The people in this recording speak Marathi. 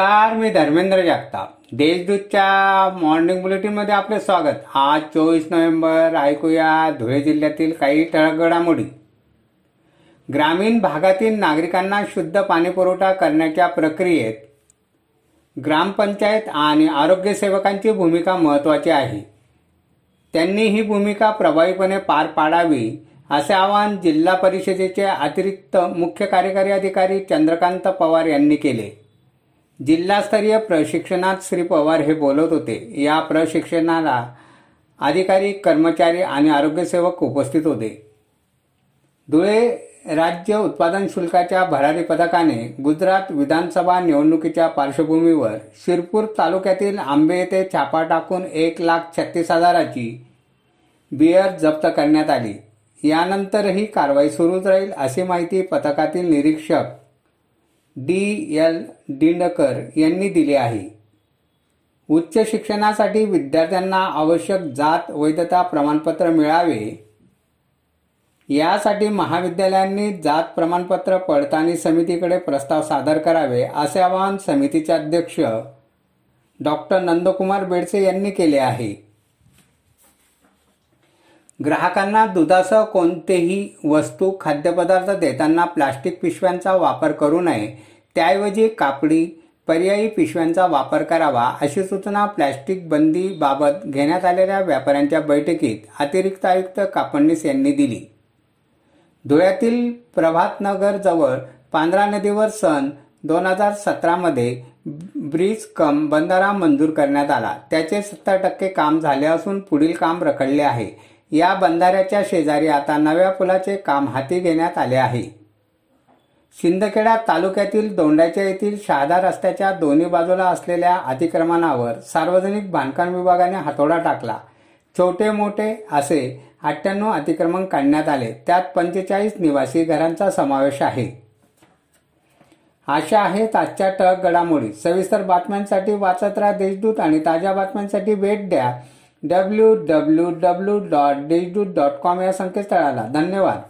नमस्कार मी धर्मेंद्र जगताप. देशदूतच्या मॉर्निंग बुलेटिनमध्ये आपले स्वागत. आज चोवीस नोव्हेंबर ऐकूया धुळे जिल्ह्यातील काही ठळक घडामोडी. ग्रामीण भागातील नागरिकांना शुद्ध पाणीपुरवठा करण्याच्या प्रक्रियेत ग्रामपंचायत आणि आरोग्य सेवकांची भूमिका महत्वाची आहे. त्यांनी ही भूमिका प्रभावीपणे पार पाडावी असे आवाहन जिल्हा परिषदेचे अतिरिक्त मुख्य कार्यकारी अधिकारी चंद्रकांत पवार यांनी केले. जिल्हास्तरीय प्रशिक्षणात श्री पवार हे बोलत होते. या प्रशिक्षणाला अधिकारी कर्मचारी आणि आरोग्यसेवक उपस्थित होते. धुळे राज्य उत्पादन शुल्काच्या भरारी पथकाने गुजरात विधानसभा निवडणुकीच्या पार्श्वभूमीवर शिरपूर तालुक्यातील आंबे येथे छापा टाकून एक लाख छत्तीस हजाराची बियर जप्त करण्यात आली. यानंतरही कारवाई सुरूच राहील अशी माहिती पथकातील निरीक्षक डी एल दिंडकर यांनी दिली आहे. उच्च शिक्षणासाठी विद्यार्थ्यांना आवश्यक जात वैधता प्रमाणपत्र मिळावे. यासाठी महाविद्यालयांनी जात प्रमाणपत्र पडताळणी समितीकडे प्रस्ताव सादर करावे असे आवाहन समितीचे अध्यक्ष डॉक्टर नंदकुमार बेडसे यांनी केले आहे. ग्राहकांना दुधासह कोणतेही वस्तू खाद्यपदार्थ देताना प्लास्टिक पिशव्यांचा वापर करू नये. त्याऐवजी कापडी पर्यायी पिशव्यांचा वापर करावा अशी सूचना प्लॅस्टिक बंदी बाबत घेण्यात आलेल्या व्यापाऱ्यांच्या बैठकीत अतिरिक्त आयुक्त कापडणीस यांनी दिली. धुळ्यातील प्रभातनगर जवळ पांढरा नदीवर सन दोन हजार सतरामध्ये ब्रिज कम बंधारा मंजूर करण्यात आला. त्याचे सत्तर टक्के काम झाले असून पुढील काम रखडले आहे. या बंधाऱ्याच्या शेजारी आता नव्या पुलाचे काम हाती घेण्यात आले आहे. शिंदखेडा तालुक्यातील दोंडाच्या येथील शहादा रस्त्याच्या दोन्ही बाजूला असलेल्या अतिक्रमणावर सार्वजनिक बांधकाम विभागाने हातोडा टाकला. छोटे मोठे असे अठ्ठ्याण्णव अतिक्रमण काढण्यात आले. त्यात पंचेचाळीस निवासी घरांचा समावेश आहे. अशा आहेत आजच्या टक घडामोडी. सविस्तर बातम्यांसाठी वाचत राहा देशदूत आणि ताज्या बातम्यांसाठी भेट द्या. W W W dot Deshdoot dot com या संकेतस्थळाला. धन्यवाद.